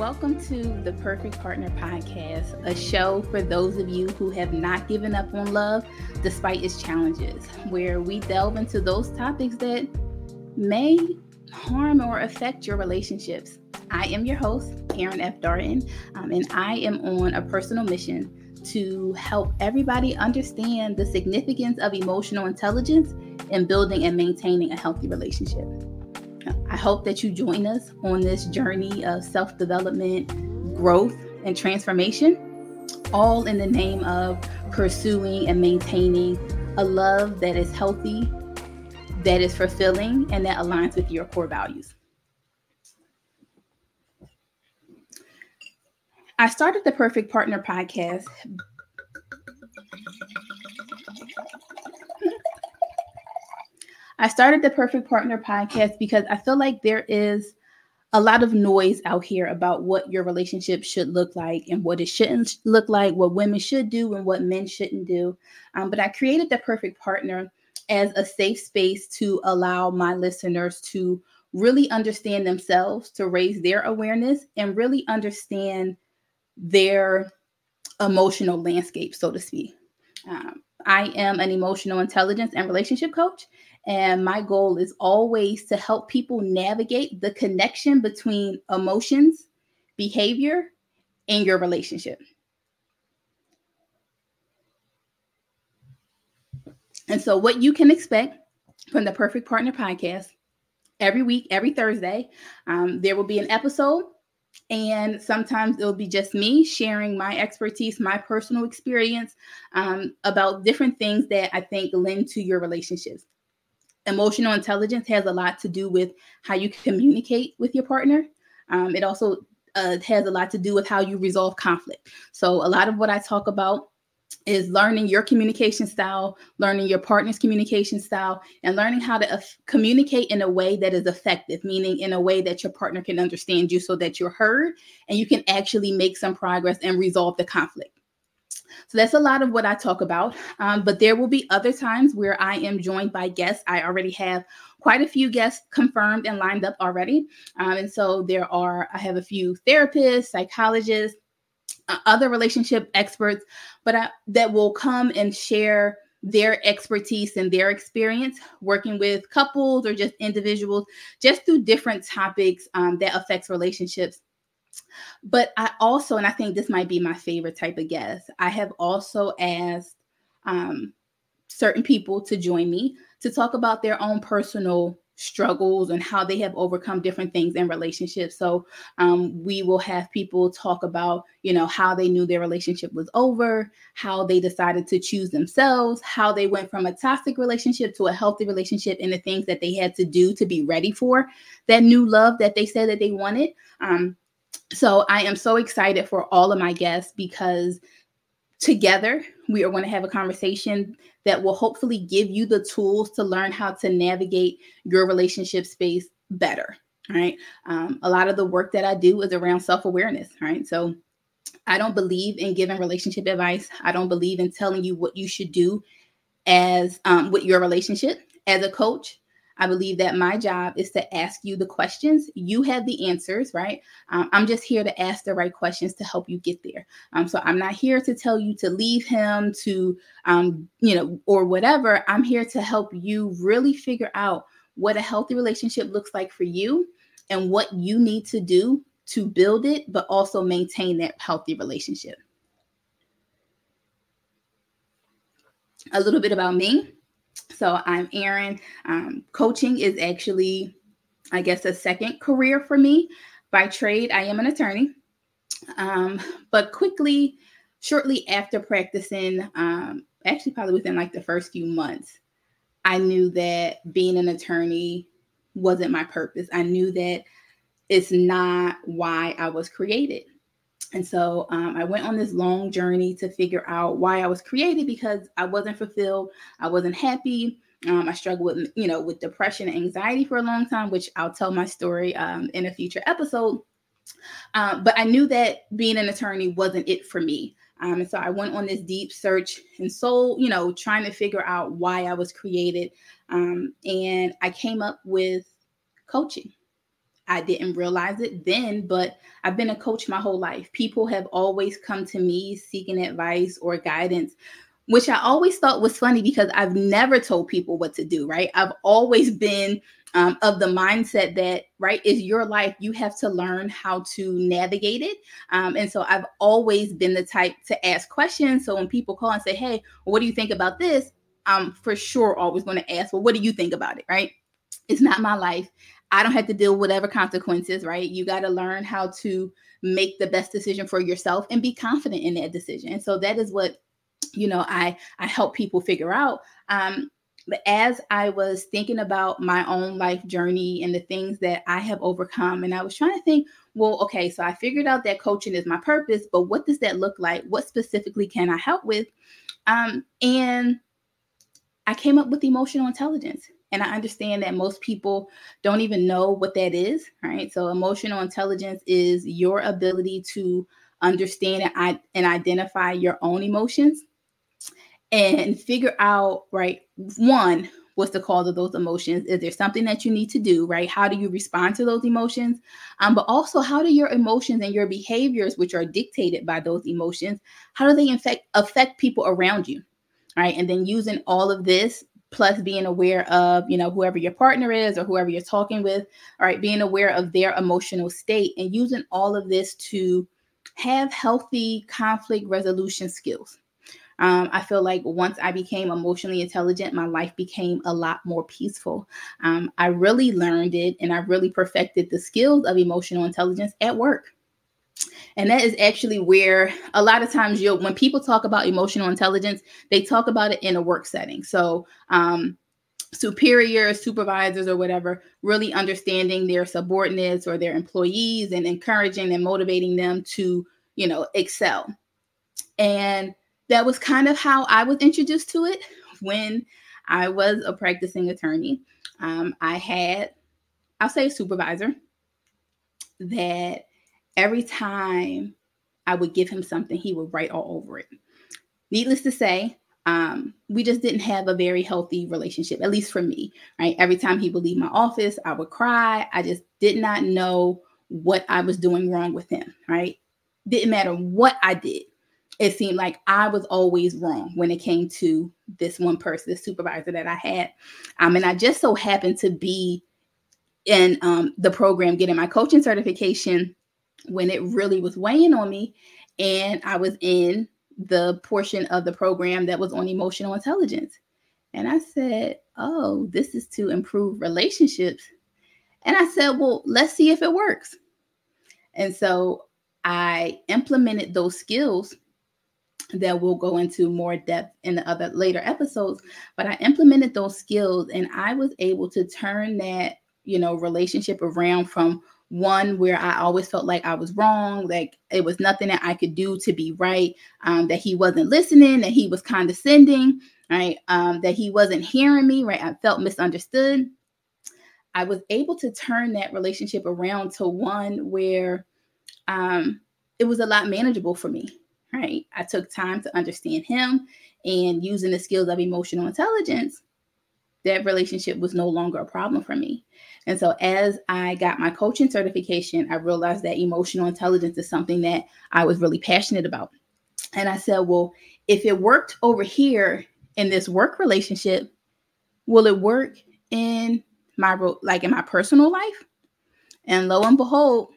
Welcome to the Perfect Partner Podcast, a show for those of you who have not given up on love despite its challenges, where we delve into those topics that may harm or affect your relationships. I am your host, Erin F. Darden, um, and I am on a personal mission to help everybody understand the significance of emotional intelligence in building and maintaining a healthy relationship. I hope that you join us on this journey of self development, growth, and transformation, all in the name of pursuing and maintaining a love that is healthy, that is fulfilling, and that aligns with your core values. I started the Perfect Partner podcast I started the Perfect Partner podcast because I feel like there is a lot of noise out here about what your relationship should look like and what it shouldn't look like, what women should do and what men shouldn't do. Um, but I created the Perfect Partner as a safe space to allow my listeners to really understand themselves, to raise their awareness, and really understand their emotional landscape, so to speak. Um, I am an emotional intelligence and relationship coach, and my goal is always to help people navigate the connection between emotions, behavior, and your relationship. And so, what you can expect from the Perfect Partner podcast every week, every Thursday, um, there will be an episode. And sometimes it'll be just me sharing my expertise, my personal experience um, about different things that I think lend to your relationships emotional intelligence has a lot to do with how you communicate with your partner. Um, it also uh, has a lot to do with how you resolve conflict. So, a lot of what I talk about is learning your communication style, learning your partner's communication style, and learning how to uh, communicate in a way that is effective, meaning in a way that your partner can understand you so that you're heard and you can actually make some progress and resolve the conflict. So that's a lot of what I talk about. Um, but there will be other times where I am joined by guests. I already have quite a few guests confirmed and lined up already. Um, and so there are, I have a few therapists, psychologists, uh, other relationship experts, but I, that will come and share their expertise and their experience working with couples or just individuals, just through different topics um, that affects relationships but I also, and I think this might be my favorite type of guest, I have also asked um, certain people to join me to talk about their own personal struggles and how they have overcome different things in relationships. So um, we will have people talk about, you know, how they knew their relationship was over, how they decided to choose themselves, how they went from a toxic relationship to a healthy relationship, and the things that they had to do to be ready for that new love that they said that they wanted. Um, so I am so excited for all of my guests because together we are going to have a conversation that will hopefully give you the tools to learn how to navigate your relationship space better. Right. Um, a lot of the work that I do is around self awareness. Right. So I don't believe in giving relationship advice. I don't believe in telling you what you should do as um, with your relationship. As a coach, I believe that my job is to ask you the questions. You have the answers, right? Um, I'm just here to ask the right questions to help you get there. Um, so I'm not here to tell you to leave him, to, um, you know, or whatever. I'm here to help you really figure out what a healthy relationship looks like for you and what you need to do to build it, but also maintain that healthy relationship. A little bit about me. So I'm Erin. Um, coaching is actually, I guess, a second career for me. By trade, I am an attorney. Um, but quickly, shortly after practicing, um, actually, probably within like the first few months, I knew that being an attorney wasn't my purpose. I knew that it's not why I was created. And so um, I went on this long journey to figure out why I was created because I wasn't fulfilled. I wasn't happy. Um, I struggled with, you know, with depression and anxiety for a long time, which I'll tell my story um, in a future episode. Um, but I knew that being an attorney wasn't it for me. Um, and so I went on this deep search and soul, you know, trying to figure out why I was created. Um, and I came up with coaching. I didn't realize it then, but I've been a coach my whole life. People have always come to me seeking advice or guidance, which I always thought was funny because I've never told people what to do, right? I've always been um, of the mindset that, right, is your life. You have to learn how to navigate it. Um, and so I've always been the type to ask questions. So when people call and say, hey, what do you think about this? I'm for sure always going to ask, well, what do you think about it, right? It's not my life. I don't have to deal with whatever consequences, right? You got to learn how to make the best decision for yourself and be confident in that decision. And so that is what you know I I help people figure out. Um, but as I was thinking about my own life journey and the things that I have overcome, and I was trying to think, well, okay, so I figured out that coaching is my purpose, but what does that look like? What specifically can I help with? Um, and I came up with emotional intelligence. And I understand that most people don't even know what that is, right? So, emotional intelligence is your ability to understand and, identify your own emotions and figure out, right? One, what's the cause of those emotions? Is there something that you need to do, right? How do you respond to those emotions? Um, but also, how do your emotions and your behaviors, which are dictated by those emotions, how do they affect affect people around you? Right. And then using all of this plus being aware of you know whoever your partner is or whoever you're talking with all right being aware of their emotional state and using all of this to have healthy conflict resolution skills. Um, i feel like once i became emotionally intelligent my life became a lot more peaceful. Um, i really learned it and i really perfected the skills of emotional intelligence at work and that is actually where a lot of times you'll, when people talk about emotional intelligence, they talk about it in a work setting. So, um, superiors, supervisors, or whatever, really understanding their subordinates or their employees and encouraging and motivating them to, you know, excel. And that was kind of how I was introduced to it when I was a practicing attorney. Um, I had, I'll say, a supervisor that every time I would give him something, he would write all over it. Needless to say, um, we just didn't have a very healthy relationship, at least for me, right? Every time he would leave my office, I would cry. I just did not know what I was doing wrong with him, right? Didn't matter what I did. It seemed like I was always wrong when it came to this one person, this supervisor that I had. Um, and I just so happened to be in um, the program getting my coaching certification when it really was weighing on me. And I was in the portion of the program that was on emotional intelligence. And I said, Oh, this is to improve relationships. And I said, Well, let's see if it works. And so I implemented those skills that we'll go into more depth in the other later episodes. But I implemented those skills and I was able to turn that, you know, relationship around from one where I always felt like I was wrong, like it was nothing that I could do to be right, um, that he wasn't listening, that he was condescending, right, um, that he wasn't hearing me, right, I felt misunderstood. I was able to turn that relationship around to one where um, it was a lot manageable for me, right? I took time to understand him and using the skills of emotional intelligence, that relationship was no longer a problem for me. And so, as I got my coaching certification, I realized that emotional intelligence is something that I was really passionate about. And I said, well, if it worked over here in this work relationship, will it work in my like in my personal life? And lo and behold,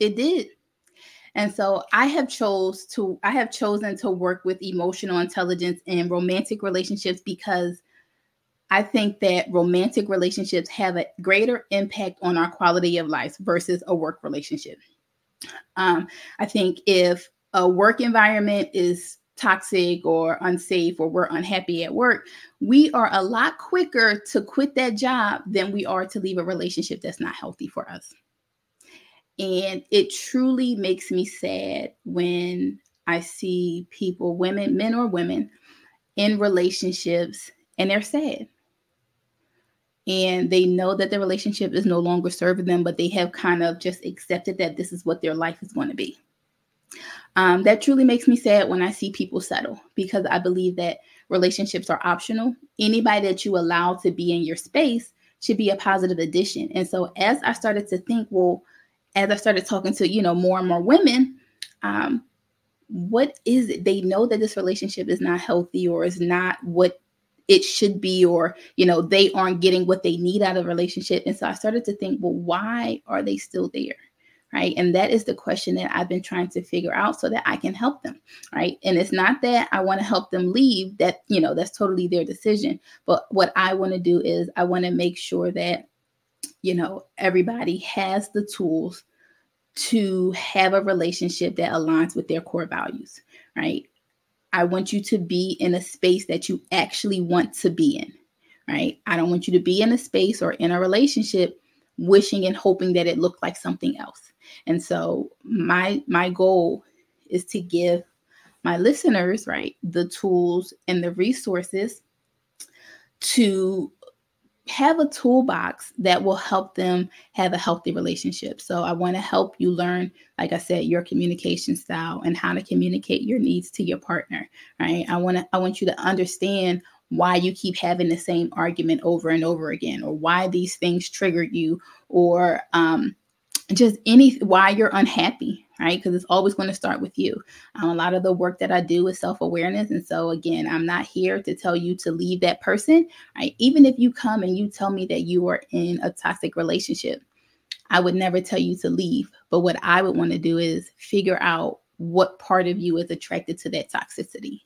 it did. And so I have chose to I have chosen to work with emotional intelligence in romantic relationships because I think that romantic relationships have a greater impact on our quality of life versus a work relationship. Um, I think if a work environment is toxic or unsafe or we're unhappy at work, we are a lot quicker to quit that job than we are to leave a relationship that's not healthy for us. And it truly makes me sad when I see people, women, men or women, in relationships and they're sad and they know that the relationship is no longer serving them, but they have kind of just accepted that this is what their life is going to be. Um, that truly makes me sad when I see people settle because I believe that relationships are optional. Anybody that you allow to be in your space should be a positive addition. And so as I started to think, well, as I started talking to, you know, more and more women, um, what is it? They know that this relationship is not healthy or is not what it should be, or, you know, they aren't getting what they need out of a relationship. And so I started to think, well, why are they still there? right? And that is the question that I've been trying to figure out so that I can help them, right? And it's not that I want to help them leave, that, you know, that's totally their decision. But what I want to do is I want to make sure that, you know, everybody has the tools to have a relationship that aligns with their core values, right? I want you to be in a space that you actually want to be in, right? I don't want you to be in a space or in a relationship wishing and hoping that it looked like something else. And so my my goal is to give my listeners, right, the tools and the resources to have a toolbox that will help them have a healthy relationship. So I want to help you learn, like I said, your communication style and how to communicate your needs to your partner, right? I want to I want you to understand why you keep having the same argument over and over again or why these things trigger you or um just any why you're unhappy right? Because it's always going to start with you. Um, a lot of the work that i do is self-awareness and so again i'm not here to tell you to leave that person right? Even if you come and you tell me that you are in a toxic relationship i would never tell you to leave. But what i would want to do is figure out what part of you is attracted to that toxicity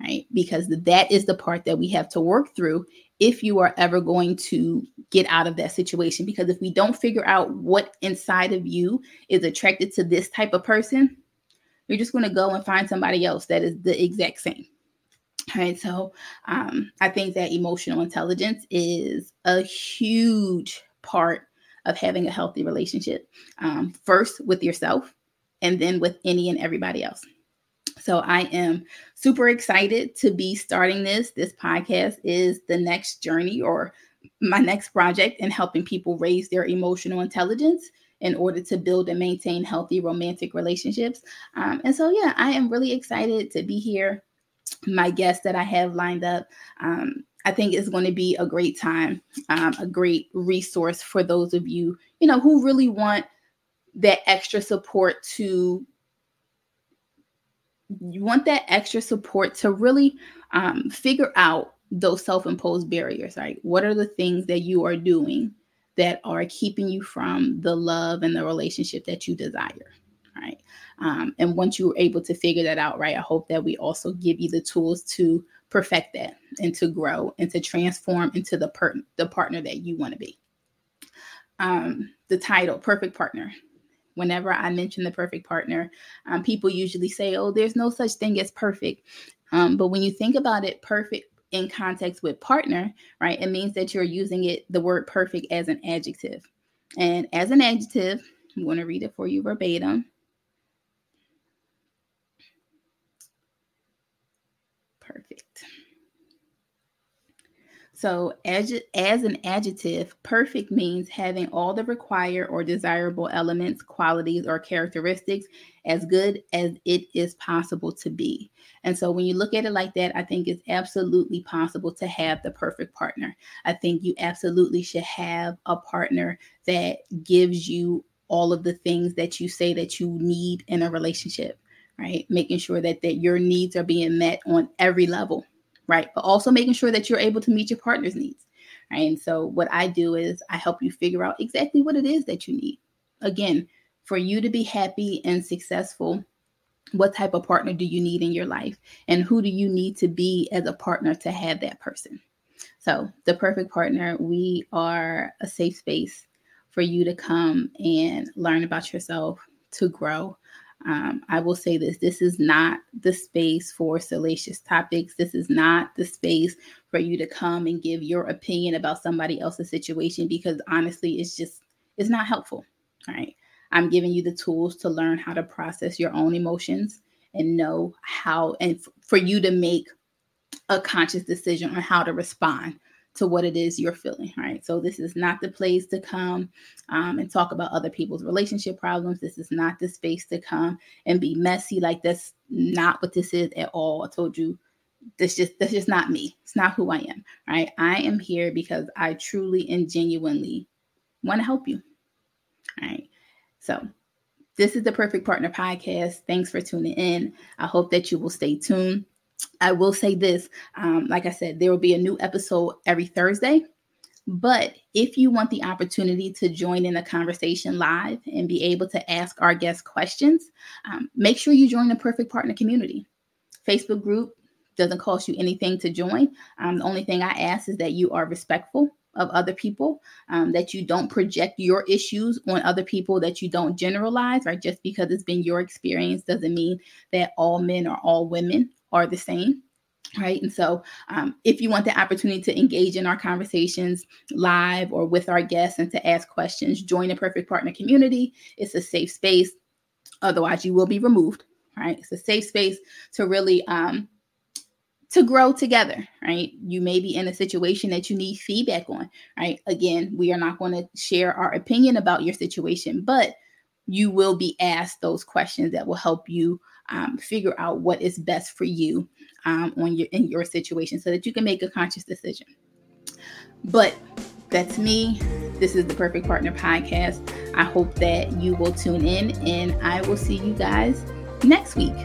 right because that is the part that we have to work through if you are ever going to get out of that situation. Because if we don't figure out what inside of you is attracted to this type of person, you're just going to go and find somebody else that is the exact same. All right. So um, I think that emotional intelligence is a huge part of having a healthy relationship. Um, first with yourself, and then with any and everybody else. So I am super excited to be starting this. This podcast is the next journey or my next project in helping people raise their emotional intelligence in order to build and maintain healthy romantic relationships. Um, and so, yeah, I am really excited to be here. My guest that I have lined up, um, I think is going to be a great time, um, a great resource for those of you, you know, who really want that extra support to you want that extra support to really um, figure out those self-imposed barriers right? What are the things that you are doing that are keeping you from the love and the relationship that you desire right? Um, and once you're able to figure that out right i hope that we also give you the tools to perfect that and to grow and to transform into the per- the partner that you want to be. Um, the title perfect partner whenever I mention the perfect partner, um, people usually say, oh, there's no such thing as perfect. Um, but when you think about it, perfect in context with partner, right, it means that you're using it, the word perfect, as an adjective. And as an adjective, I'm going to read it for you verbatim. Perfect. So, as, as an adjective, perfect means having all the required or desirable elements, qualities, or characteristics as good as it is possible to be. And so, when you look at it like that, I think it's absolutely possible to have the perfect partner. I think you absolutely should have a partner that gives you all of the things that you say that you need in a relationship, right? Making sure that, that your needs are being met on every level right? But also making sure that you're able to meet your partner's needs, right? And so what I do is I help you figure out exactly what it is that you need. Again, for you to be happy and successful, what type of partner do you need in your life? And who do you need to be as a partner to have that person? So, the perfect partner, we are a safe space for you to come and learn about yourself, to grow, um, I will say this this is not the space for salacious topics. This is not the space for you to come and give your opinion about somebody else's situation because honestly, it's just, it's not helpful. Right. I'm giving you the tools to learn how to process your own emotions and know how, and f- for you to make a conscious decision on how to respond to what it is you're feeling, right? So this is not the place to come um, and talk about other people's relationship problems. This is not the space to come and be messy. Like that's not what this is at all. I told you this just that's just not me. It's not who I am. Right. I am here because I truly and genuinely want to help you. All right. So this is the Perfect Partner Podcast. Thanks for tuning in. I hope that you will stay tuned. I will say this um, like I said, there will be a new episode every Thursday. But if you want the opportunity to join in a conversation live and be able to ask our guests questions, um, make sure you join the Perfect Partner community. Facebook group doesn't cost you anything to join. Um, the only thing I ask is that you are respectful of other people, um, that you don't project your issues on other people, that you don't generalize, right? Just because it's been your experience doesn't mean that all men or all women are the same right? And so um, if you want the opportunity to engage in our conversations live or with our guests and to ask questions join the perfect partner community. It's a safe space. Otherwise you will be removed right? It's a safe space to really um, to grow together right? You may be in a situation that you need feedback on right? Again we are not going to share our opinion about your situation but you will be asked those questions that will help you um, figure out what is best for you um, on your in your situation so that you can make a conscious decision. But that's me. This is the perfect partner podcast. I hope that you will tune in and i will see you guys next week